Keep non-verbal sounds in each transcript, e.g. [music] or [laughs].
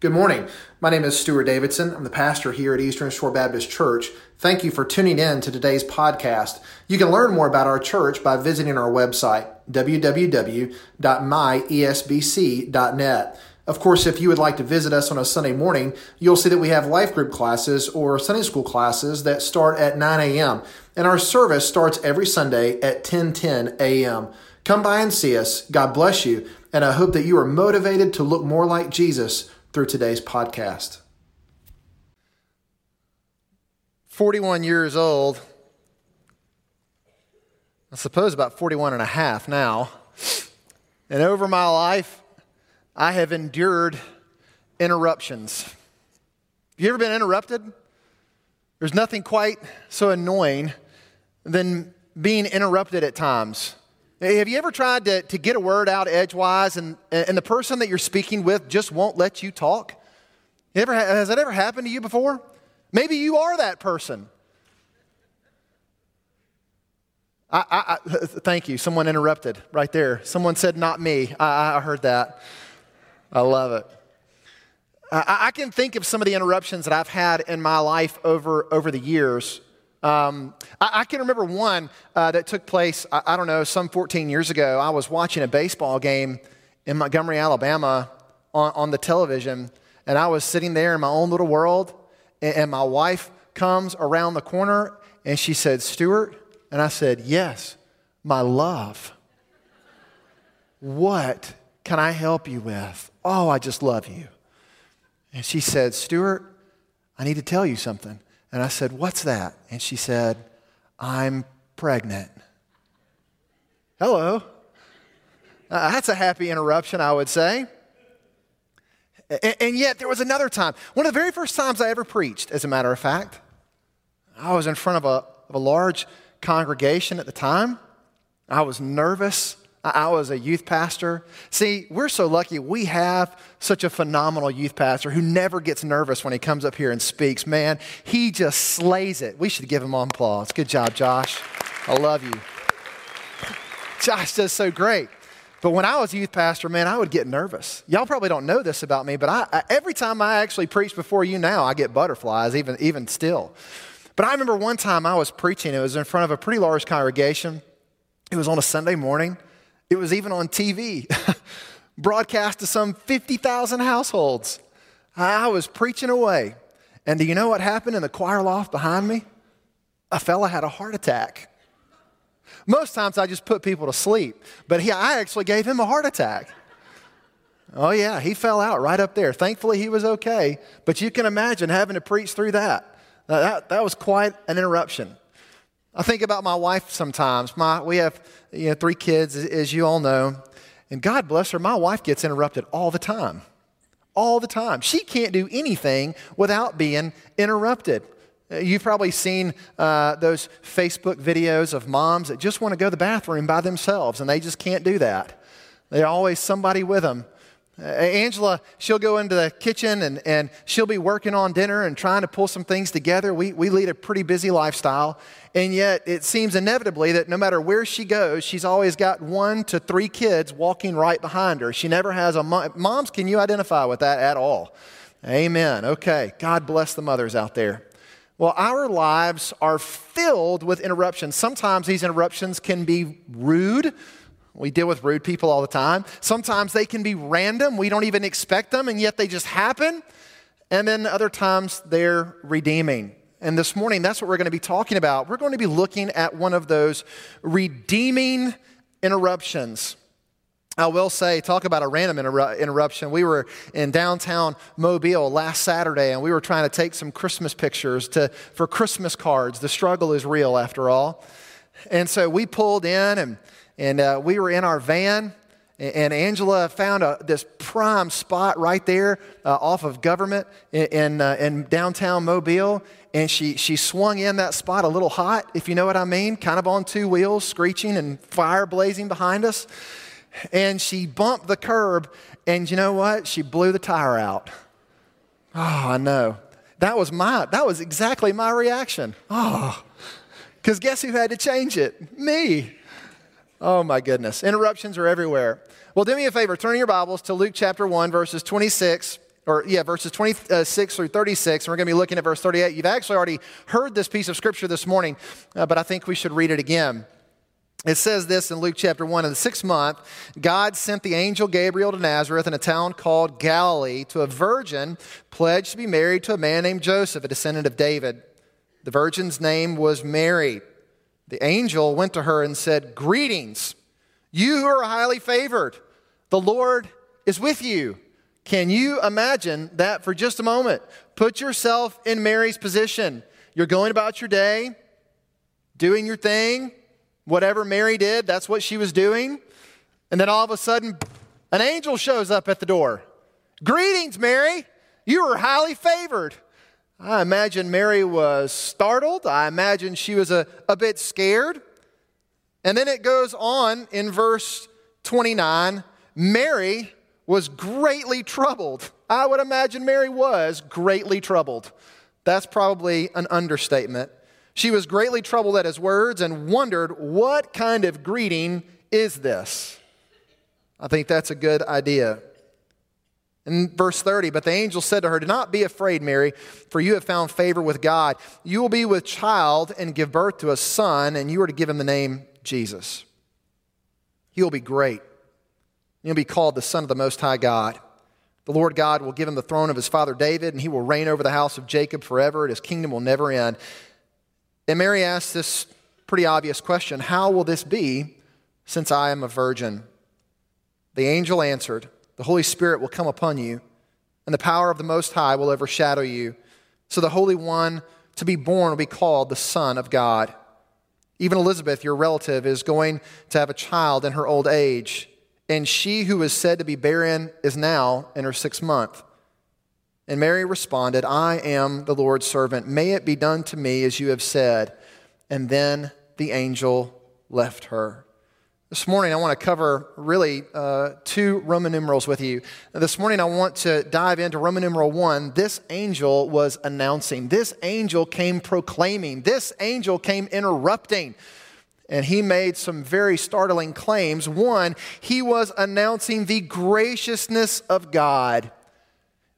Good morning. My name is Stuart Davidson. I'm the pastor here at Eastern Shore Baptist Church. Thank you for tuning in to today's podcast. You can learn more about our church by visiting our website, www.myesbc.net. Of course, if you would like to visit us on a Sunday morning, you'll see that we have life group classes or Sunday school classes that start at 9 a.m. And our service starts every Sunday at 10:10 a.m. Come by and see us. God bless you, and I hope that you are motivated to look more like Jesus through today's podcast. 41 years old, I suppose about 41 and a half now. And over my life, I have endured interruptions. Have you ever been interrupted? There's nothing quite so annoying than being interrupted at times. Have you ever tried to, to get a word out edgewise and, and the person that you're speaking with just won't let you talk? Ever, has that ever happened to you before? Maybe you are that person. I, I, I, [laughs] thank you. Someone interrupted right there. Someone said, not me. I, heard that. I love it. I, can think of some of the interruptions that I've had in my life over, over the years. Um, I, I, can remember one uh, that took place, I, I, don't know, some 14 years ago. I was watching a baseball game in Montgomery, Alabama on, on the television, and I was sitting there in my own little world, and, and my wife comes around the corner and she said, Stuart? And I said, Yes, my love. What can I help you with? Oh, I just love you. And she said, Stuart, I need to tell you something. And I said, What's that? And she said, I'm pregnant. Hello. Uh, that's a happy interruption, I would say. And, and yet, there was another time. One of the very first times I ever preached, as a matter of fact, I was in front of a, of a large congregation at the time. I was nervous. I was a youth pastor. See, we're so lucky we have such a phenomenal youth pastor who never gets nervous when he comes up here and speaks. Man, he just slays it. We should give him applause. Good job, Josh. I love you. Josh does so great. But when I was a youth pastor, man, I would get nervous. Y'all probably don't know this about me, but I, I, every time I actually preach before you now, I get butterflies, even, even still. But I remember one time I was preaching, it was in front of a pretty large congregation. It was on a Sunday morning. It was even on TV, [laughs] broadcast to some 50,000 households. I was preaching away. And do you know what happened in the choir loft behind me? A fella had a heart attack. Most times I just put people to sleep, but he, I actually gave him a heart attack. Oh, yeah, he fell out right up there. Thankfully, he was okay, but you can imagine having to preach through that. That, that was quite an interruption. I think about my wife sometimes. My, we have you know, three kids, as you all know. And God bless her, my wife gets interrupted all the time. All the time. She can't do anything without being interrupted. You've probably seen uh, those Facebook videos of moms that just want to go to the bathroom by themselves and they just can't do that. There's always somebody with them uh, Angela, she'll go into the kitchen and, and she'll be working on dinner and trying to pull some things together. We, we lead a pretty busy lifestyle. And yet, it seems inevitably that no matter where she goes, she's always got one to three kids walking right behind her. She never has a mom. Moms, can you identify with that at all? Amen. Okay. God bless the mothers out there. Well, our lives are filled with interruptions. Sometimes these interruptions can be rude. We deal with rude people all the time. Sometimes they can be random. We don't even expect them, and yet they just happen. And then other times they're redeeming. And this morning, that's what we're going to be talking about. We're going to be looking at one of those redeeming interruptions. I will say, talk about a random interruption. We were in downtown Mobile last Saturday and we were trying to take some Christmas pictures to, for Christmas cards. The struggle is real, after all. And so we pulled in and and uh, we were in our van, and Angela found a, this prime spot right there uh, off of government in, in, uh, in, downtown Mobile. And she, she swung in that spot a little hot, if you know what I mean, kind of on two wheels, screeching and fire blazing behind us. And she bumped the curb, and you know what? She blew the tire out. Oh, I know. That was my, that was exactly my reaction. Oh, because guess who had to change it? Me. Oh my goodness. Interruptions are everywhere. Well, do me a favor, turn your Bibles to Luke chapter 1, verses 26. or yeah, verses 26 through 36, and we're going to be looking at verse 38. You've actually already heard this piece of scripture this morning, uh, but I think we should read it again. It says this in Luke chapter 1 In the sixth month, God sent the angel Gabriel to Nazareth in a town called Galilee to a virgin pledged to be married to a man named Joseph, a descendant of David. The virgin's name was Mary. The angel went to her and said, Greetings, you who are highly favored. The Lord is with you. Can you imagine that for just a moment? Put yourself in Mary's position. You're going about your day, doing your thing Whatever Mary did, that's what she was doing. And then all of a sudden, an angel shows up at the door. Greetings, Mary. You are highly favored. I imagine Mary was startled. I imagine she was a, a bit scared. And then it goes on in verse 29 Mary was greatly troubled. I would imagine Mary was greatly troubled. That's probably an understatement. She was greatly troubled at his words and wondered, What kind of greeting is this? I think that's a good idea. In verse 30, but the angel said to her, Do not be afraid, Mary, for you have found favor with God. You will be with child and give birth to a son, and you are to give him the name Jesus. He will be great. He'll be called the Son of the Most High God. The Lord God will give him the throne of his father David, and he will reign over the house of Jacob forever, and his kingdom will never end. And Mary asked this pretty obvious question How will this be since I am a virgin? The angel answered, The Holy Spirit will come upon you, and the power of the Most High will overshadow you. So the Holy One to be born will be called the Son of God. Even Elizabeth, your relative, is going to have a child in her old age, and she who is said to be barren is now in her sixth month. And Mary responded, I am the Lord's servant. May it be done to me as you have said. And then the angel left her. This morning, I want to cover really uh, two Roman numerals with you. This morning, I want to dive into Roman numeral one. This angel was announcing, this angel came proclaiming, this angel came interrupting. And he made some very startling claims. One, he was announcing the graciousness of God.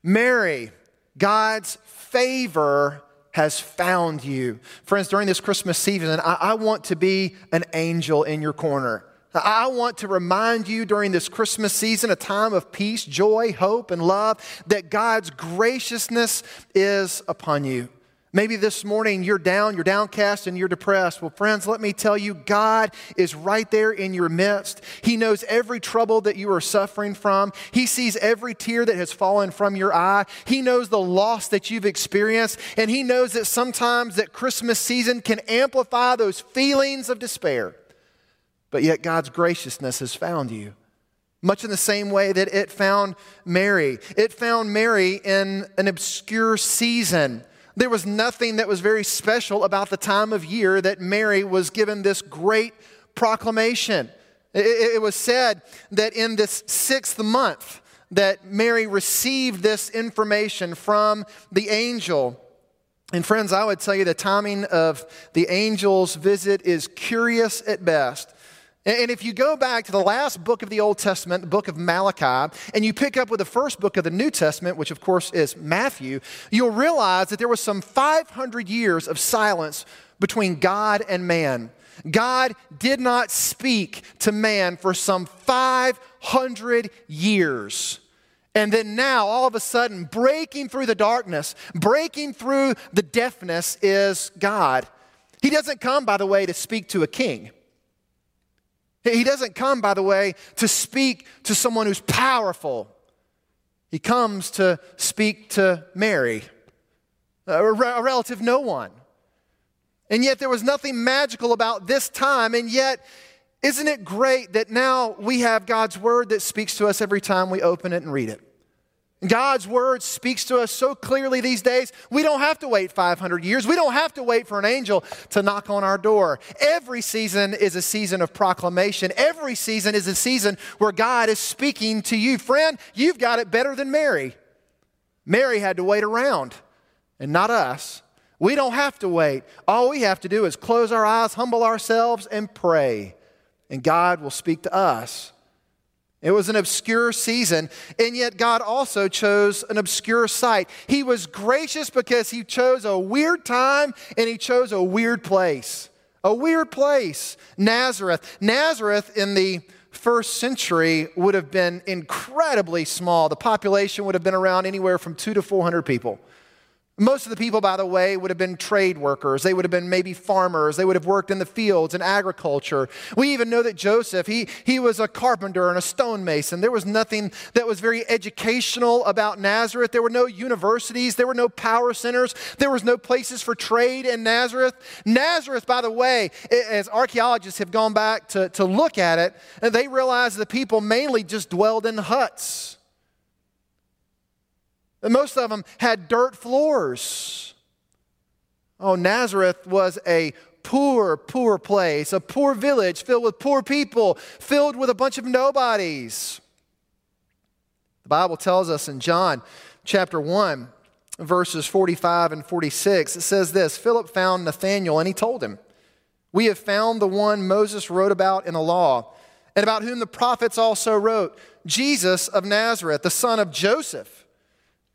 Mary, God's favor has found you. Friends, during this Christmas season, I, I, want to be an angel in your corner. I want to remind you during this Christmas season, a time of peace, joy, hope, and love, that God's graciousness is upon you. Maybe this morning you're down, you're downcast, and you're depressed. Well, friends, let me tell you, God is right there in your midst. He knows every trouble that you are suffering from. He sees every tear that has fallen from your eye. He knows the loss that you've experienced, and He knows that sometimes that Christmas season can amplify those feelings of despair. But yet, God's graciousness has found you. Much in the same way that it found Mary. It found Mary in an obscure season there was nothing that was very special about the time of year that Mary was given this great proclamation. It, was said that in this sixth month, that Mary received this information from the angel. And friends, I would tell you the timing of the angel's visit is curious at best. And if you go back to the last book of the Old Testament, the book of Malachi, and you pick up with the first book of the New Testament, which of course is Matthew, you'll realize that there was some 500 years of silence between God and man. God did not speak to man for some 500 years. And then now, all of a sudden, breaking through the darkness, breaking through the deafness is God. He doesn't come, by the way, to speak to a king. He doesn't come, by the way, to speak to someone who's powerful. He comes to speak to Mary, a, relative no one. And yet there was nothing magical about this time, and yet isn't it great that now we have God's word that speaks to us every time we open it and read it? God's word speaks to us so clearly these days, we don't have to wait 500 years. We don't have to wait for an angel to knock on our door. Every season is a season of proclamation. Every season is a season where God is speaking to you. Friend, you've got it better than Mary. Mary had to wait around, and not us. We don't have to wait. All we have to do is close our eyes, humble ourselves, and pray, and God will speak to us. It was an obscure season, and yet God also chose an obscure site. He was gracious because He chose a weird time and He chose a weird place. A weird place, Nazareth. Nazareth in the first century would have been incredibly small. The population would have been around anywhere from two to 400 people. Most of the people, by the way, would have been trade workers. They would have been maybe farmers. They would have worked in the fields and agriculture. We even know that Joseph, he, he was a carpenter and a stonemason. There was nothing that was very educational about Nazareth. There were no universities. There were no power centers. There was no places for trade in Nazareth. Nazareth, by the way, as archaeologists have gone back to, to look at it, they realized the people mainly just dwelled in huts. Most of them had dirt floors. Oh, Nazareth was a poor, poor place, a poor village filled with poor people, filled with a bunch of nobodies. The Bible tells us in John chapter 1, verses 45 and 46, it says this Philip found Nathanael and he told him, We have found the one Moses wrote about in the law, and about whom the prophets also wrote, Jesus of Nazareth, the son of Joseph.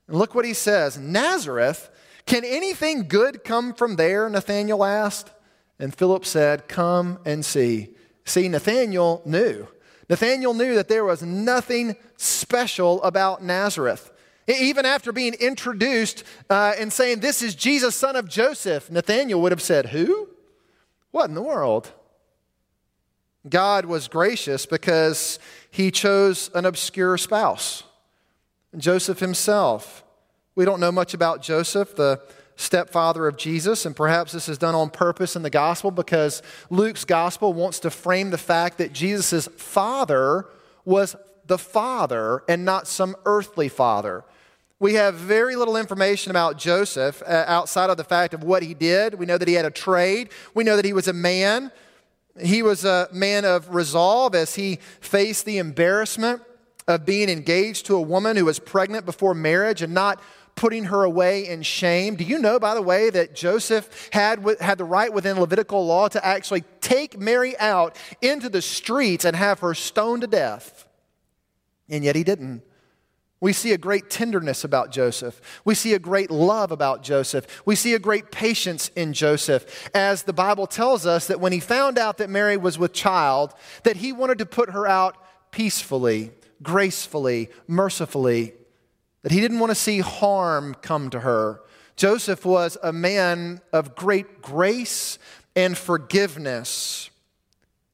And look what he says Nazareth, can anything good come from there? Nathanael asked. And Philip said, Come and see. See, Nathanael knew. Nathanael knew that there was nothing special about Nazareth. Even after being introduced uh, and saying, This is Jesus, son of Joseph, Nathanael would have said, Who? What in the world? God was gracious because he chose an obscure spouse. Joseph himself. We don't know much about Joseph, the stepfather of Jesus, and perhaps this is done on purpose in the gospel because Luke's gospel wants to frame the fact that Jesus' father was the father and not some earthly father. We have very little information about Joseph uh, outside of the fact of what he did. We know that he had a trade, we know that he was a man. He was a man of resolve as he faced the embarrassment of being engaged to a woman who was pregnant before marriage and not putting her away in shame. Do you know, by the way, that Joseph had, had the right within Levitical law to actually take Mary out into the streets and have her stoned to death? And yet he didn't. We see a great tenderness about Joseph. We see a great love about Joseph. We see a great patience in Joseph. As the Bible tells us that when he found out that Mary was with child, that he wanted to put her out peacefully gracefully, mercifully, that he didn't want to see harm come to her. Joseph was a man of great grace and forgiveness.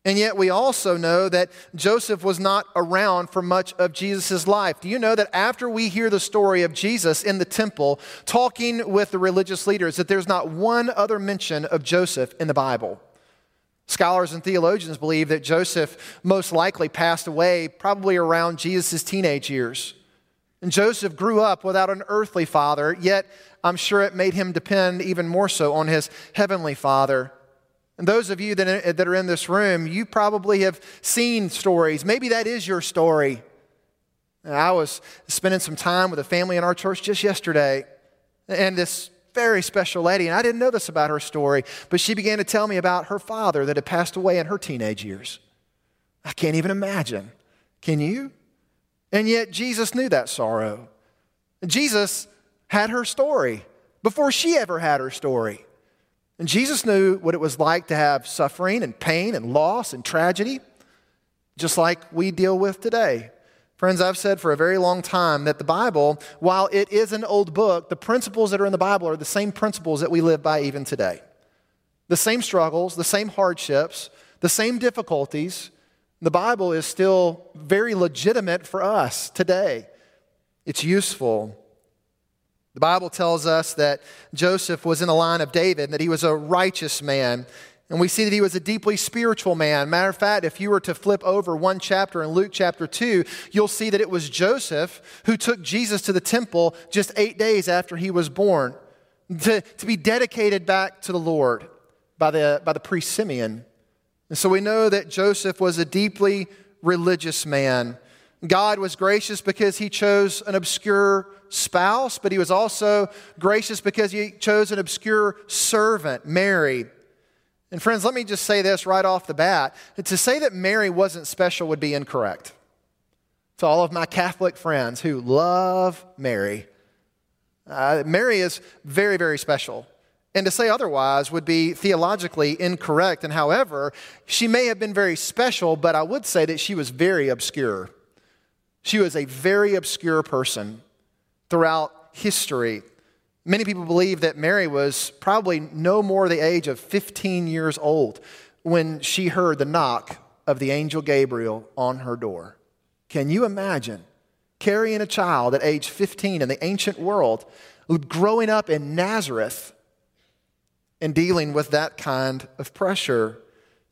And yet, we also know that Joseph was not around for much of Jesus' life. Do you know that after we hear the story of Jesus in the temple talking with the religious leaders, that there's not one other mention of Joseph in the Bible? Scholars and theologians believe that Joseph most likely passed away probably around Jesus' teenage years. And Joseph grew up without an earthly father, yet I'm sure it made him depend even more so on his heavenly father. And those of you that, that are in this room, you probably have seen stories. Maybe that is your story. I was spending some time with a family in our church just yesterday, and this very special lady, and I didn't know this about her story, but she began to tell me about her father that had passed away in her teenage years. I can't even imagine. Can you? And yet, Jesus knew that sorrow. Jesus had her story before she ever had her story. And Jesus knew what it was like to have suffering and pain and loss and tragedy, just like we deal with today. Friends, I've said for a very long time that the Bible, while it is an old book, the principles that are in the Bible are the same principles that we live by even today. The same struggles, the same hardships, the same difficulties. The Bible is still very legitimate for us today. It's useful. The Bible tells us that Joseph was in the line of David, that he was a righteous man. And we see that he was a deeply spiritual man. Matter of fact, if you were to flip over one chapter in Luke chapter 2, you'll see that it was Joseph who took Jesus to the temple just eight days after he was born to, to be dedicated back to the Lord by the, by the priest Simeon. And so we know that Joseph was a deeply religious man. God was gracious because he chose an obscure spouse, but he was also gracious because he chose an obscure servant, Mary. And friends, let me just say this right off the bat. To say that Mary wasn't special would be incorrect. to all of my Catholic friends who love Mary. Uh, Mary is very, very special. And to say otherwise would be theologically incorrect. And however, she may have been very special, but I would say that she was very obscure. She was a very obscure person throughout history. Many people believe that Mary was probably no more the age of 15 years old when she heard the knock of the angel Gabriel on her door. Can you imagine carrying a child at age 15 in the ancient world, growing up in Nazareth, and dealing with that kind of pressure?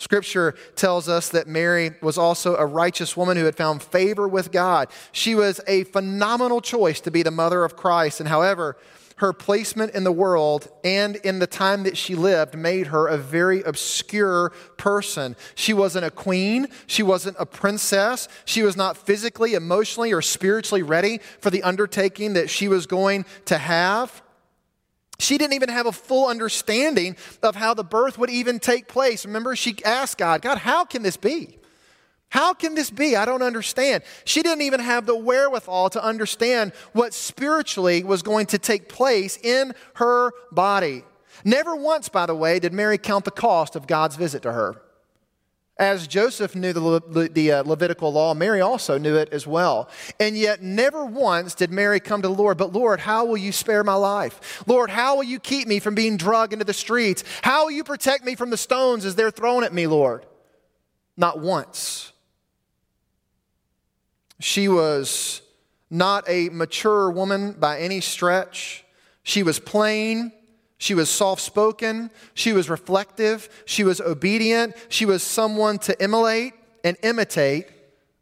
Scripture tells us that Mary was also a righteous woman who had found favor with God. She was a phenomenal choice to be the mother of Christ. And however, her placement in the world and in the time that she lived made her a very obscure person. She wasn't a queen, she wasn't a princess, she was not physically, emotionally, or spiritually ready for the undertaking that she was going to have. She didn't even have a full understanding of how the birth would even take place. Remember, she asked God, God, how can this be? How can this be? I don't understand. She didn't even have the wherewithal to understand what spiritually was going to take place in her body. Never once, by the way, did Mary count the cost of God's visit to her. As Joseph knew the, Le- the uh, Levitical law, Mary also knew it as well. And yet, never once did Mary come to the Lord, but Lord, how will you spare my life? Lord, how will you keep me from being drugged into the streets? How will you protect me from the stones as they're thrown at me, Lord? Not once. She was not a mature woman by any stretch. She was plain. She was soft spoken. She was reflective. She was obedient. She was someone to emulate and imitate,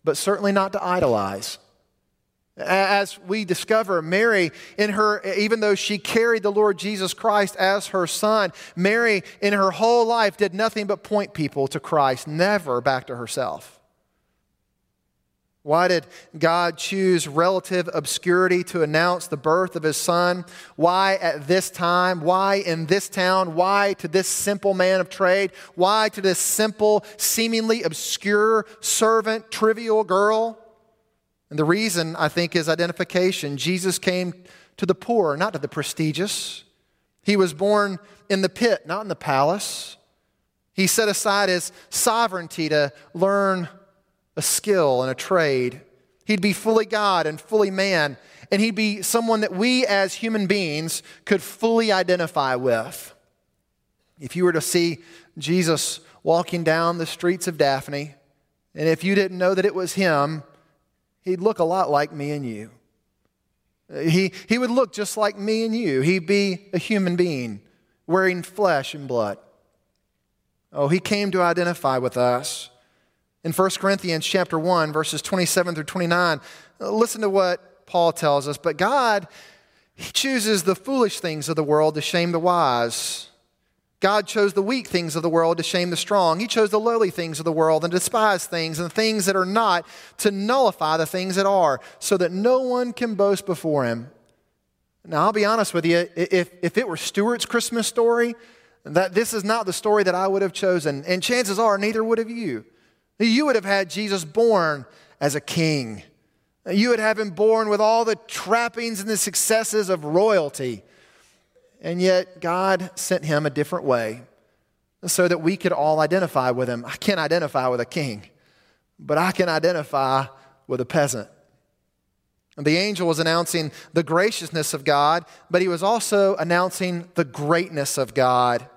but certainly not to idolize. As we discover, Mary, in her, even though she carried the Lord Jesus Christ as her son, Mary, in her whole life, did nothing but point people to Christ, never back to herself. Why did God choose relative obscurity to announce the birth of his son? Why at this time? Why in this town? Why to this simple man of trade? Why to this simple, seemingly obscure servant, trivial girl? And the reason, I think, is identification. Jesus came to the poor, not to the prestigious. He was born in the pit, not in the palace. He set aside his sovereignty to learn a skill and a trade. He'd be fully God and fully man, and he'd be someone that we as human beings could fully identify with. If you were to see Jesus walking down the streets of Daphne, and if you didn't know that it was him, he'd look a lot like me and you. He, he would look just like me and you. He'd be a human being wearing flesh and blood. Oh, he came to identify with us. In 1 Corinthians chapter 1 verses 27 through 29, uh, listen to what Paul tells us, but God he chooses the foolish things of the world to shame the wise. God chose the weak things of the world to shame the strong. He chose the lowly things of the world and despised things and things that are not to nullify the things that are, so that no one can boast before him. Now, I'll be honest with you, if, if it were Stuart's Christmas story, that this is not the story that I would have chosen. And chances are, neither would have you. You would have had Jesus born as a king. You would have him born with all the trappings and the successes of royalty. And yet, God sent him a different way so that we could all identify with him. I can't identify with a king, but I can identify with a peasant. The angel was announcing the graciousness of God, but he was also announcing the greatness of God.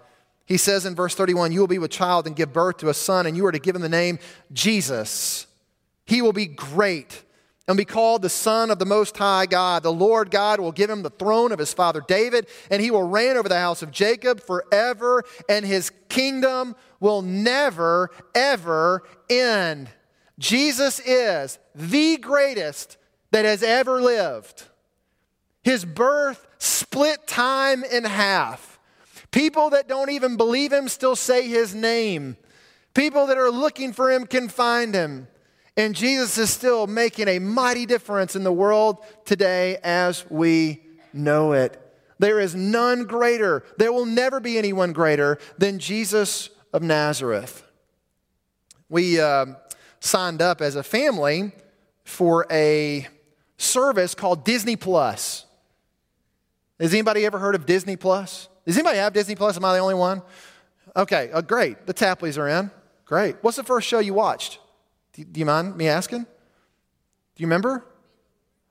He says in verse 31 You will be with child and give birth to a son, and you are to give him the name Jesus. He will be great and be called the Son of the Most High God. The Lord God will give him the throne of his father David, and he will reign over the house of Jacob forever, and his kingdom will never, ever end. Jesus is the greatest that has ever lived. His birth split time in half. People that don't even believe him still say his name. People that are looking for him can find him. And Jesus is still making a mighty difference in the world today as we know it. There is none greater, there will never be anyone greater than Jesus of Nazareth. We uh, signed up as a family for a service called Disney Plus. Has anybody ever heard of Disney Plus? Does anybody have Disney Plus? Am I the only one? Okay, uh, great. The Tapleys are in. Great. What's the first show you watched? Do, do you mind me asking? Do you remember?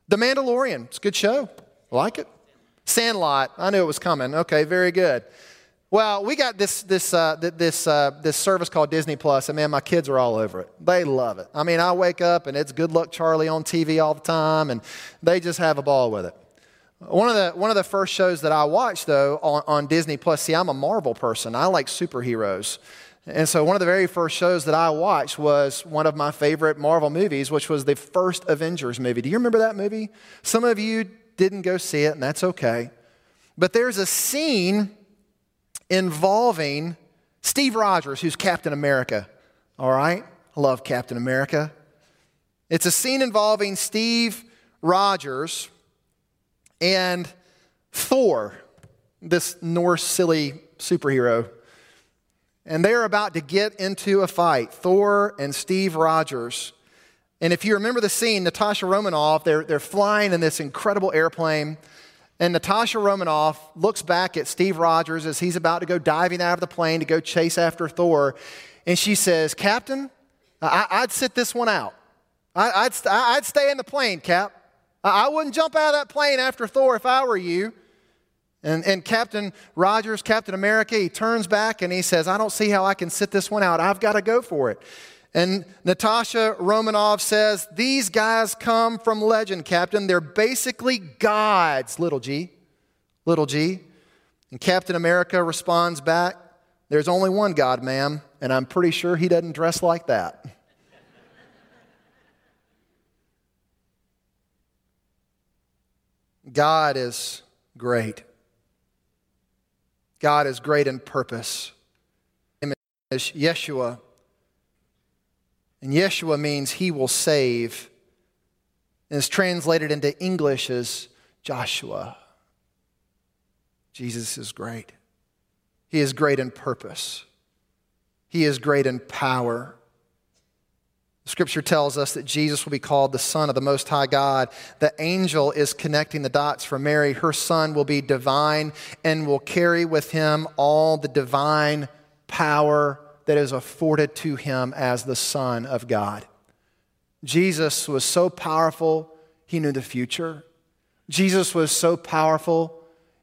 The Mandalorian. It's a good show. I like it. Sandlot. I knew it was coming. Okay, very good. Well, we got this this uh, this uh, this service called Disney Plus, and man, my kids are all over it. They love it. I mean, I wake up and it's Good Luck Charlie on TV all the time, and they just have a ball with it. One of the one of the first shows that I watched though on, on Disney Plus. See, I'm a Marvel person. I like superheroes, and so one of the very first shows that I watched was one of my favorite Marvel movies, which was the first Avengers movie. Do you remember that movie? Some of you didn't go see it, and that's okay. But there's a scene involving Steve Rogers, who's Captain America. All right? I love Captain America. It's a scene involving Steve Rogers and Thor, this Norse silly superhero. And they're about to get into a fight, Thor and Steve Rogers. And if you remember the scene, Natasha Romanoff, they're, they're flying in this incredible airplane. And Natasha Romanoff looks back at Steve Rogers as he's about to go diving out of the plane to go chase after Thor. And she says, Captain, I, would sit this one out. I, would I'd stay in the plane, Cap. I, wouldn't jump out of that plane after Thor if I were you. And, and Captain Rogers, Captain America, he turns back and he says, I don't see how I can sit this one out. I've got to go for it. And Natasha Romanoff says, These guys come from legend, Captain. They're basically gods, little g. Little g. And Captain America responds back, There's only one God, ma'am, and I'm pretty sure he doesn't dress like that. God is great. God is great in purpose. Yeshua and Yeshua means he will save. And is translated into English as Joshua. Jesus is great. He is great in purpose. He is great in power. Scripture tells us that Jesus will be called the Son of the Most High God. The angel is connecting the dots for Mary. Her son will be divine and will carry with him all the divine power that is afforded to him as the Son of God. Jesus was so powerful, he knew the future. Jesus was so powerful,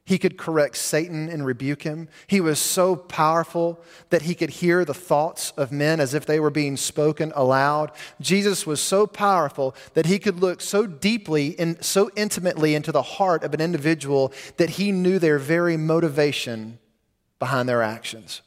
he could correct Satan and rebuke him. He was so powerful that he could hear the thoughts of men as if they were being spoken aloud. Jesus was so powerful that he could look so deeply and so intimately into the heart of an individual that he knew their very motivation behind their actions.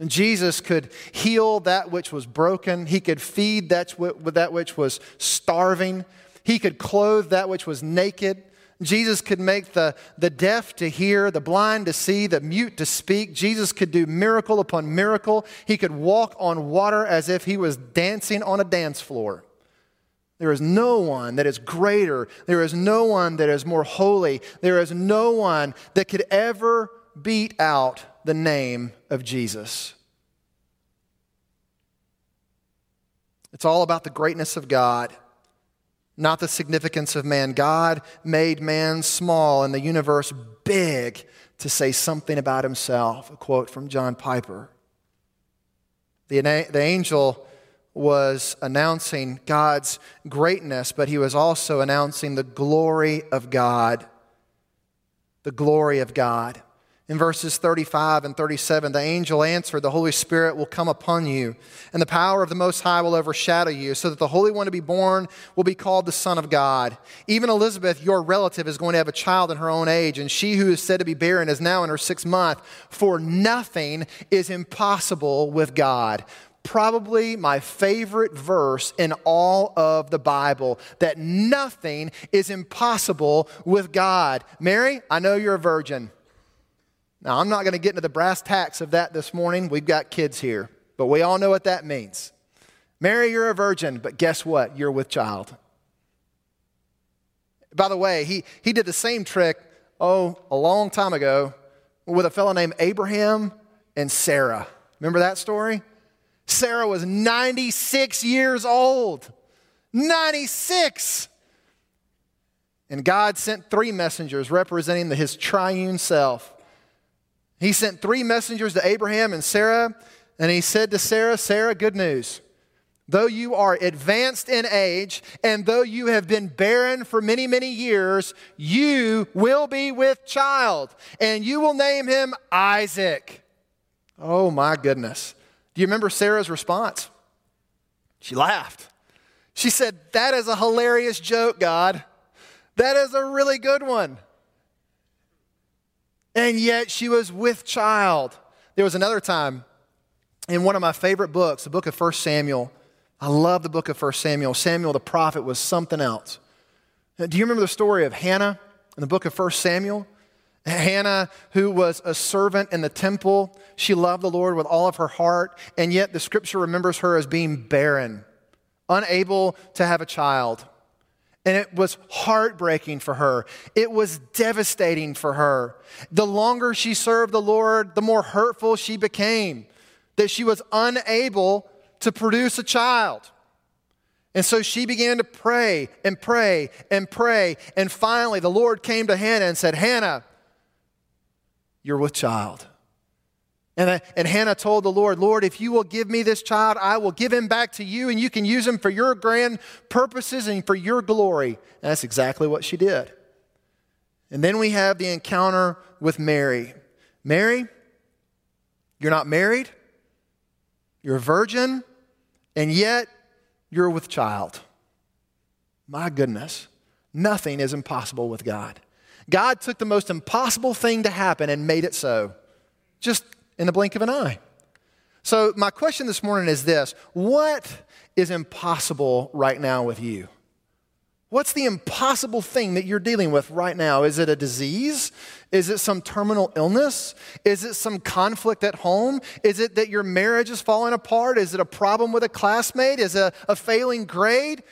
And Jesus could heal that which was broken. He could feed that, that which was starving. He could clothe that which was naked. Jesus could make the, the deaf to hear, the blind to see, the mute to speak. Jesus could do miracle upon miracle. He could walk on water as if he was dancing on a dance floor. There is no one that is greater. There is no one that is more holy. There is no one that could ever beat out the name of Jesus. It's all about the greatness of God, not the significance of man. God made man small and the universe big to say something about himself. A quote from John Piper. The, the angel was announcing God's greatness, but he was also announcing the glory of God. The glory of God. In verses 35 and 37, the angel answered, The Holy Spirit will come upon you, and the power of the Most High will overshadow you, so that the Holy One to be born will be called the Son of God. Even Elizabeth, your relative, is going to have a child in her own age, and she who is said to be barren is now in her sixth month. For nothing is impossible with God. Probably my favorite verse in all of the Bible that nothing is impossible with God. Mary, I know you're a virgin. Now, I'm not going to get into the brass tacks of that this morning. We've got kids here, but we all know what that means. Mary, you're a virgin, but guess what? You're with child. By the way, he, he did the same trick, oh, a long time ago with a fellow named Abraham and Sarah. Remember that story? Sarah was 96 years old. 96. And God sent three messengers representing the, his triune self. He sent three messengers to Abraham and Sarah, and he said to Sarah, Sarah, good news. Though you are advanced in age, and though you have been barren for many, many years, you will be with child, and you will name him Isaac. Oh my goodness. Do you remember Sarah's response? She laughed. She said, That is a hilarious joke, God. That is a really good one. And yet she was with child. There was another time in one of my favorite books, the book of 1 Samuel. I love the book of 1 Samuel. Samuel the prophet was something else. Do you remember the story of Hannah in the book of 1 Samuel? Hannah, who was a servant in the temple, she loved the Lord with all of her heart, and yet the scripture remembers her as being barren, unable to have a child. And it was heartbreaking for her. It was devastating for her. The longer she served the Lord, the more hurtful she became, that she was unable to produce a child. And so she began to pray and pray and pray. And finally, the Lord came to Hannah and said, Hannah, you're with child. And, and Hannah told the Lord, Lord, if you will give me this child, I will give him back to you, and you can use him for your grand purposes and for your glory. And that's exactly what she did. And then we have the encounter with Mary. Mary, you're not married, you're a virgin, and yet you're with child. My goodness, nothing is impossible with God. God took the most impossible thing to happen and made it so. Just in the blink of an eye. So, my question this morning is this What is impossible right now with you? What's the impossible thing that you're dealing with right now? Is it a disease? Is it some terminal illness? Is it some conflict at home? Is it that your marriage is falling apart? Is it a problem with a classmate? Is it a, a failing grade?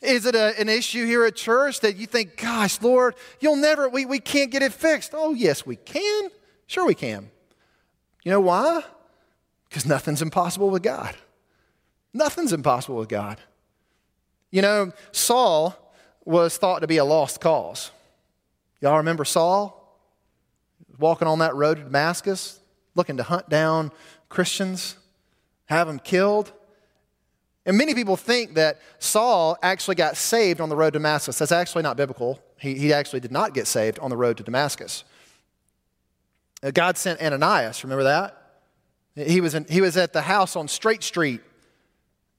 Is it a, an issue here at church that you think, gosh, Lord, you'll never, we, we can't get it fixed? Oh, yes, we can. Sure, we can. You know why? Because nothing's impossible with God. Nothing's impossible with God. You know, Saul was thought to be a lost cause. Y'all remember Saul? Walking on that road to Damascus, looking to hunt down Christians, have them killed. And many people think that Saul actually got saved on the road to Damascus. That's actually not biblical. He, he actually did not get saved on the road to Damascus. Uh, God sent Ananias, remember that? He was, in, he was at the house on Straight Street.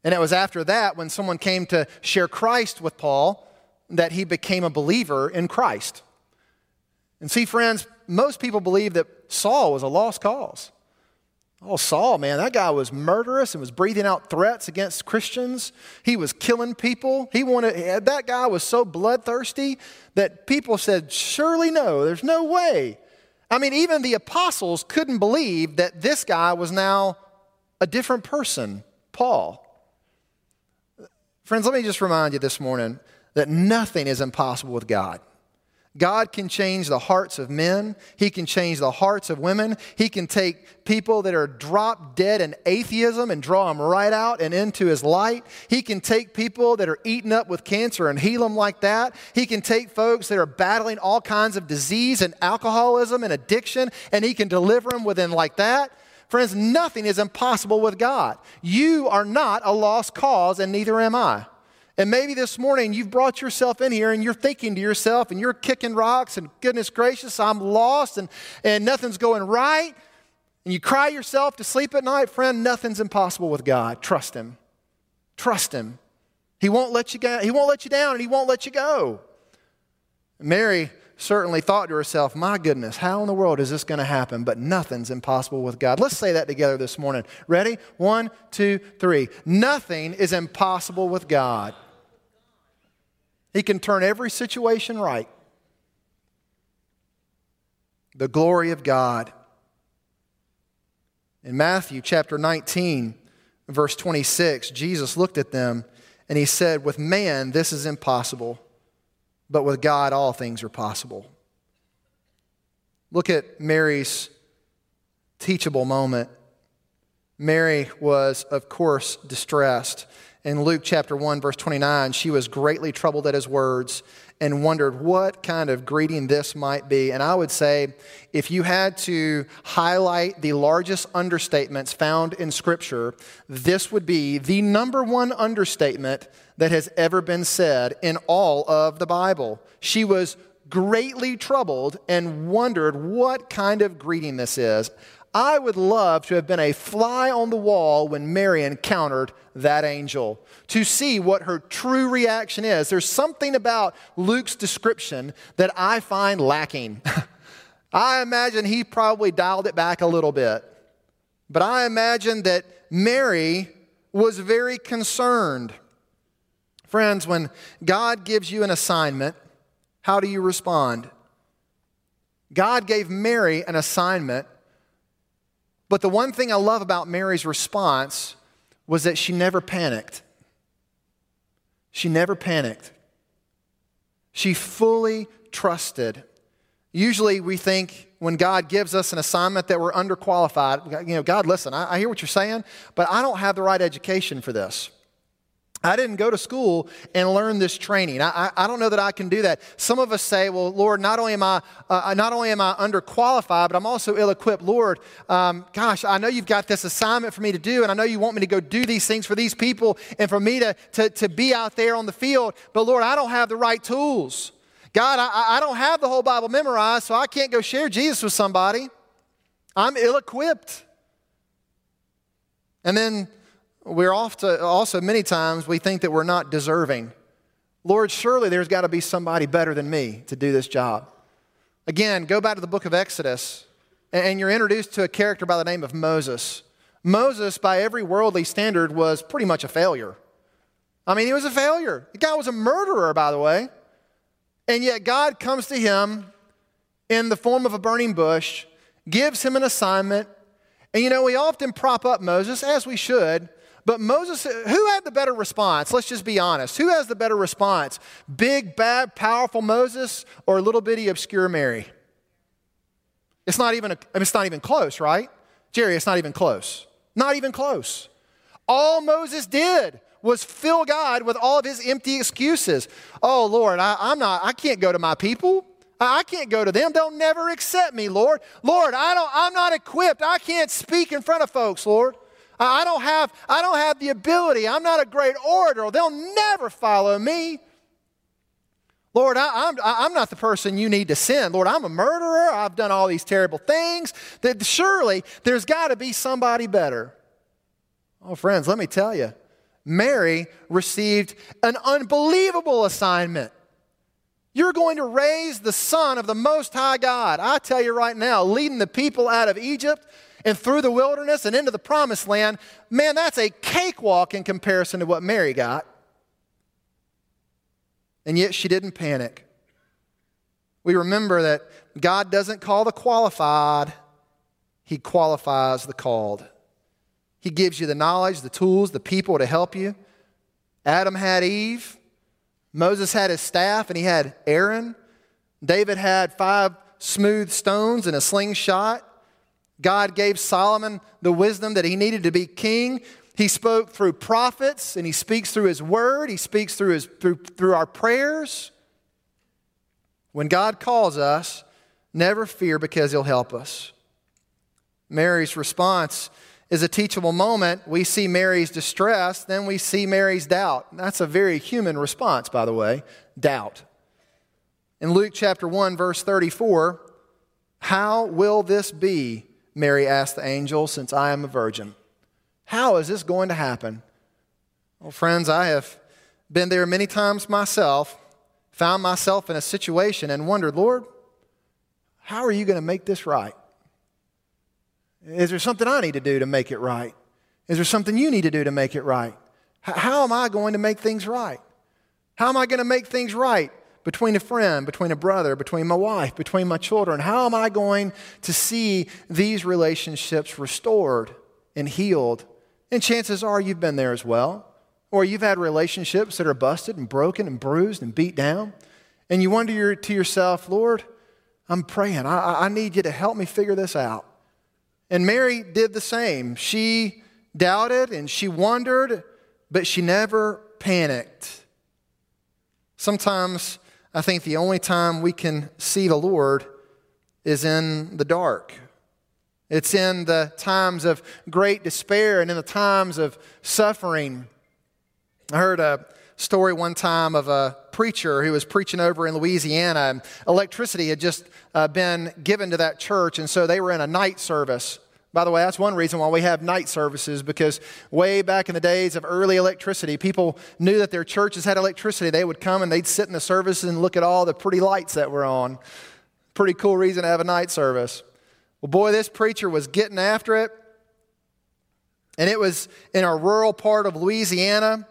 And it was after that, when someone came to share Christ with Paul, that he became a believer in Christ. And see, friends, most people believe that Saul was a lost cause. Oh, Saul, man, that guy was murderous and was breathing out threats against Christians. He was killing people. He wanted that guy was so bloodthirsty that people said, "Surely no, there's no way I mean, even the apostles couldn't believe that this guy was now a different person, Paul. Friends, let me just remind you this morning that nothing is impossible with God. God can change the hearts of men. He can change the hearts of women. He can take people that are drop dead in atheism and draw them right out and into His light. He can take people that are eaten up with cancer and heal them like that. He can take folks that are battling all kinds of disease and alcoholism and addiction and He can deliver them within like that. Friends, nothing is impossible with God. You are not a lost cause, and neither am I. And maybe this morning you've brought yourself in here and you're thinking to yourself and you're kicking rocks and goodness gracious, I'm lost and, and nothing's going right. And you cry yourself to sleep at night, friend, nothing's impossible with God. Trust Him. Trust Him. He won't let you go, He won't let you down and He won't let you go. Mary certainly thought to herself, My goodness, how in the world is this going to happen? But nothing's impossible with God. Let's say that together this morning. Ready? One, two, three. Nothing is impossible with God. He can turn every situation right. The glory of God. In Matthew chapter 19, verse 26, Jesus looked at them and he said, With man, this is impossible, but with God, all things are possible. Look at Mary's teachable moment. Mary was, of course, distressed. In Luke chapter 1, verse 29, she was greatly troubled at his words and wondered what kind of greeting this might be. And I would say, if you had to highlight the largest understatements found in Scripture, this would be the number one understatement that has ever been said in all of the Bible. She was greatly troubled and wondered what kind of greeting this is. I would love to have been a fly on the wall when Mary encountered that angel to see what her true reaction is. There's something about Luke's description that I find lacking. [laughs] I imagine he probably dialed it back a little bit. But I imagine that Mary was very concerned. Friends, when God gives you an assignment, how do you respond? God gave Mary an assignment but the one thing I love about Mary's response was that she never panicked. She never panicked. She fully trusted. Usually we think when God gives us an assignment that we're underqualified, you know, God, listen, I, I hear what you're saying, but I don't have the right education for this. I didn't go to school and learn this training. I, I, I, don't know that I can do that. Some of us say, well, Lord, not only am I, uh, not only am I underqualified, but I'm also ill equipped. Lord, um, gosh, I know you've got this assignment for me to do, and I know you want me to go do these things for these people and for me to, to, to be out there on the field, but Lord, I don't have the right tools. God, I, I don't have the whole Bible memorized, so I can't go share Jesus with somebody. I'm ill equipped. And then we're often, also many times we think that we're not deserving. Lord, surely there's got to be somebody better than me to do this job. Again, go back to the book of Exodus, and you're introduced to a character by the name of Moses. Moses, by every worldly standard, was pretty much a failure. I mean, he was a failure. The guy was a murderer, by the way. And yet, God comes to him in the form of a burning bush, gives him an assignment. And you know, we often prop up Moses, as we should, but Moses, who had the better response? Let's just be honest. Who has the better response? Big, bad, powerful Moses or little bitty, obscure Mary? It's not even, a, it's not even close, right? Jerry, it's not even close. Not even close. All Moses did was fill God with all of his empty excuses. Oh, Lord, I, I'm not, I can't go to my people. I can't go to them. They'll never accept me, Lord. Lord, I don't, I'm not equipped. I can't speak in front of folks, Lord. I don't have, I don't have the ability. I'm not a great orator. They'll never follow me. Lord, I, am I'm, I'm not the person you need to send. Lord, I'm a murderer. I've done all these terrible things. That surely there's got to be somebody better. Oh, friends, let me tell you, Mary received an unbelievable assignment. You're going to raise the son of the Most High God. I tell you right now, leading the people out of Egypt and through the wilderness and into the promised land, man, that's a cakewalk in comparison to what Mary got. And yet she didn't panic. We remember that God doesn't call the qualified, He qualifies the called. He gives you the knowledge, the tools, the people to help you. Adam had Eve. Moses had his staff and he had Aaron. David had five smooth stones and a slingshot. God gave Solomon the wisdom that he needed to be king. He spoke through prophets and he speaks through his word, he speaks through, his, through, through our prayers. When God calls us, never fear because he'll help us. Mary's response is a teachable moment. We see Mary's distress, then we see Mary's doubt. That's a very human response, by the way doubt. In Luke chapter 1, verse 34, how will this be? Mary asked the angel, since I am a virgin. How is this going to happen? Well, friends, I have been there many times myself, found myself in a situation and wondered, Lord, how are you going to make this right? Is there something I need to do to make it right? Is there something you need to do to make it right? How am I going to make things right? How am I going to make things right? Between a friend, between a brother, between my wife, between my children? How am I going to see these relationships restored and healed? And chances are you've been there as well. Or you've had relationships that are busted and broken and bruised and beat down. And you wonder to yourself, Lord, I'm praying. I, I need you to help me figure this out. And Mary did the same. She doubted and she wondered, but she never panicked. Sometimes I think the only time we can see the Lord is in the dark. It's in the times of great despair and in the times of suffering. I heard a story one time of a preacher who was preaching over in Louisiana. And electricity had just uh, been given to that church, and so they were in a night service. By the way, that's one reason why we have night services because way back in the days of early electricity, people knew that their churches had electricity. They would come and they'd sit in the service and look at all the pretty lights that were on. Pretty cool reason to have a night service. Well, boy, this preacher was getting after it. And it was in a rural part of Louisiana.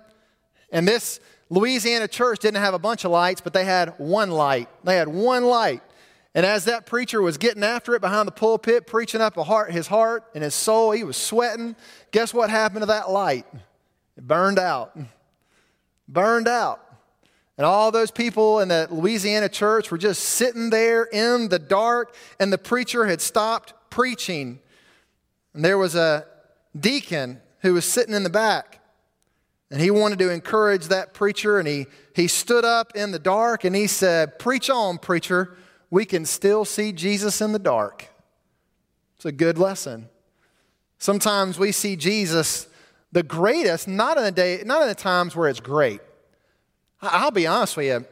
And this Louisiana church didn't have a bunch of lights, but they had one light. They had one light. And as that preacher was getting after it behind the pulpit, preaching up heart, his heart and his soul, he was sweating. Guess what happened to that light? It burned out. Burned out. And all those people in that Louisiana church were just sitting there in the dark, and the preacher had stopped preaching. And there was a deacon who was sitting in the back. And he wanted to encourage that preacher, and he, he stood up in the dark and he said, Preach on, preacher we can still see Jesus in the dark. It's a good lesson. Sometimes we see Jesus the greatest, not in the day, not in the times where it's great. I'll be honest with you.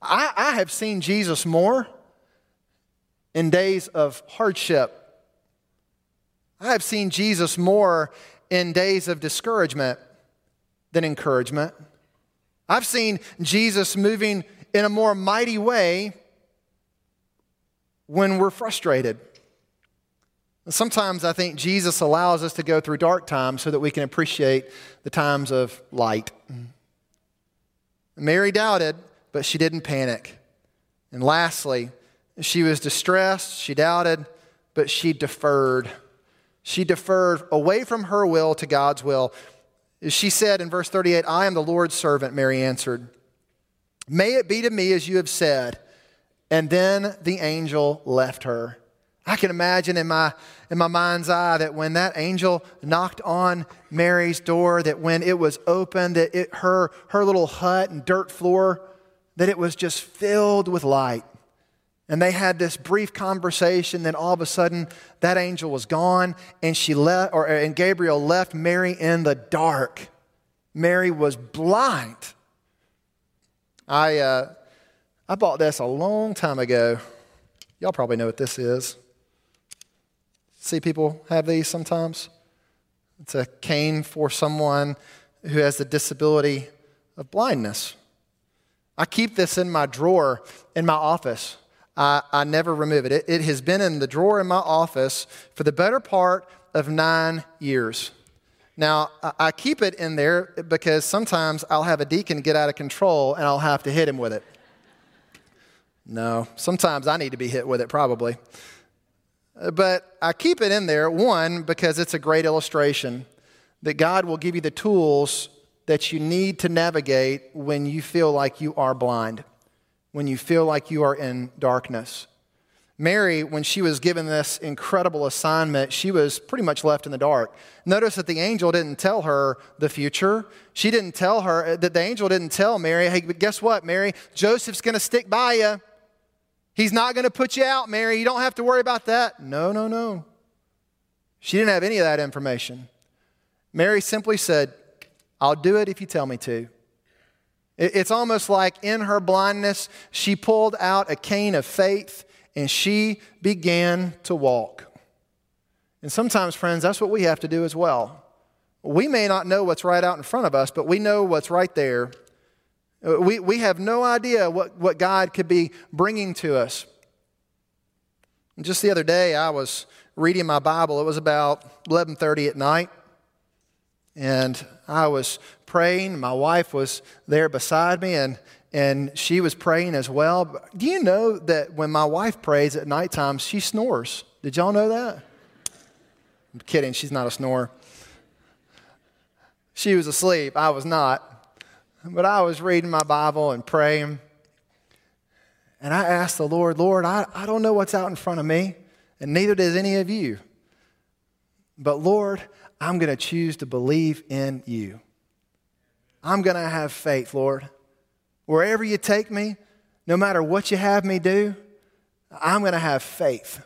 I, I have seen Jesus more in days of hardship. I have seen Jesus more in days of discouragement than encouragement. I've seen Jesus moving in a more mighty way when we're frustrated. Sometimes I think Jesus allows us to go through dark times so that we can appreciate the times of light. Mary doubted, but she didn't panic. And lastly, she was distressed, she doubted, but she deferred. She deferred away from her will to God's will. She said in verse 38, I am the Lord's servant, Mary answered. May it be to me as you have said. And then the angel left her. I can imagine in my, in my mind's eye that when that angel knocked on Mary's door, that when it was opened, that it, her, her little hut and dirt floor, that it was just filled with light. And they had this brief conversation. Then all of a sudden, that angel was gone, and she left, or and Gabriel left Mary in the dark. Mary was blind. I uh, I bought this a long time ago. Y'all probably know what this is. See people have these sometimes? It's a cane for someone who has the disability of blindness. I keep this in my drawer in my office. I, I never remove it. it. It has been in the drawer in my office for the better part of nine years. Now, I keep it in there because sometimes I'll have a deacon get out of control and I'll have to hit him with it. No, sometimes I need to be hit with it, probably. Uh, but I keep it in there, one, because it's a great illustration that God will give you the tools that you need to navigate when you feel like you are blind, when you feel like you are in darkness. Mary, when she was given this incredible assignment, she was pretty much left in the dark. Notice that the angel didn't tell her the future. She didn't tell her, uh, that the angel didn't tell Mary, hey, but guess what, Mary? Joseph's going to stick by you. He's not going to put you out, Mary. You don't have to worry about that. No, no, no. She didn't have any of that information. Mary simply said, I'll do it if you tell me to. It's almost like in her blindness, she pulled out a cane of faith and she began to walk. And sometimes, friends, that's what we have to do as well. We may not know what's right out in front of us, but we know what's right there Uh, we, we have no idea what, what God could be bringing to us. just the other day, I was reading my Bible. It was about 11:30 at night, and I was praying. My wife was there beside me, and and she was praying as well. Do you know that when my wife prays at nighttime, she snores? Did y'all know that? I'm kidding. She's not a snorer. She was asleep. I was not. But I was reading my Bible and praying. And I asked the Lord, Lord, I, I don't know what's out in front of me, and neither does any of you. But Lord, I'm going to choose to believe in you. I'm going to have faith, Lord. Wherever you take me, no matter what you have me do, I'm going to have faith.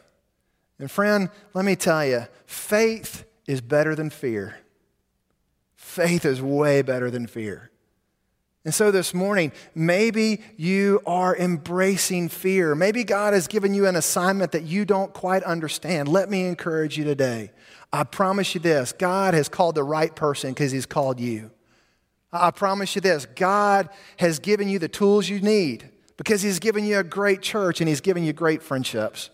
And friend, let me tell you, faith is better than fear. Faith is way better than fear. And so this morning, maybe you are embracing fear. Maybe God has given you an assignment that you don't quite understand. Let me encourage you today. I promise you this God has called the right person because He's called you. I promise you this God has given you the tools you need because He's given you a great church and He's given you great friendships.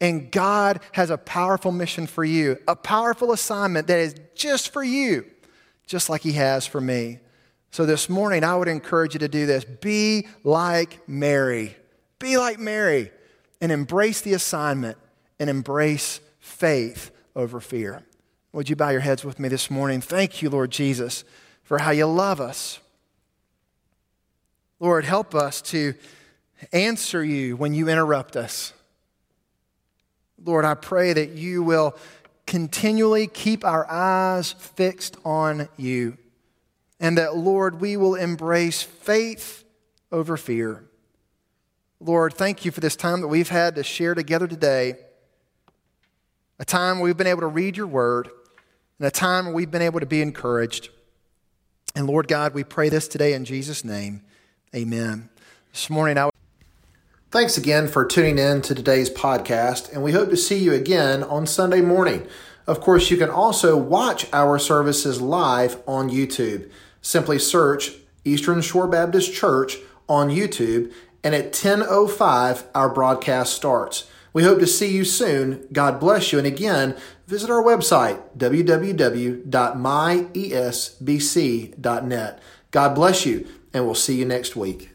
And God has a powerful mission for you, a powerful assignment that is just for you, just like He has for me. So this morning, I would encourage you to do this. Be like Mary. Be like Mary and embrace the assignment and embrace faith over fear. Would you bow your heads with me this morning? Thank you, Lord Jesus, for how you love us. Lord, help us to answer you when you interrupt us. Lord, I pray that you will continually keep our eyes fixed on you and that, Lord, we will embrace faith over fear. Lord, thank you for this time that we've had to share together today, a time we've been able to read your word, and a time where we've been able to be encouraged. And Lord God, we pray this today in Jesus' name. Amen. This morning, I Thanks again for tuning in to today's podcast, and we hope to see you again on Sunday morning. Of course, you can also watch our services live on YouTube. Simply search Eastern Shore Baptist Church on YouTube, and at 10:05 our broadcast starts. We hope to see you soon. God bless you. And again, visit our website, www.myesbc.net. God bless you, and we'll see you next week.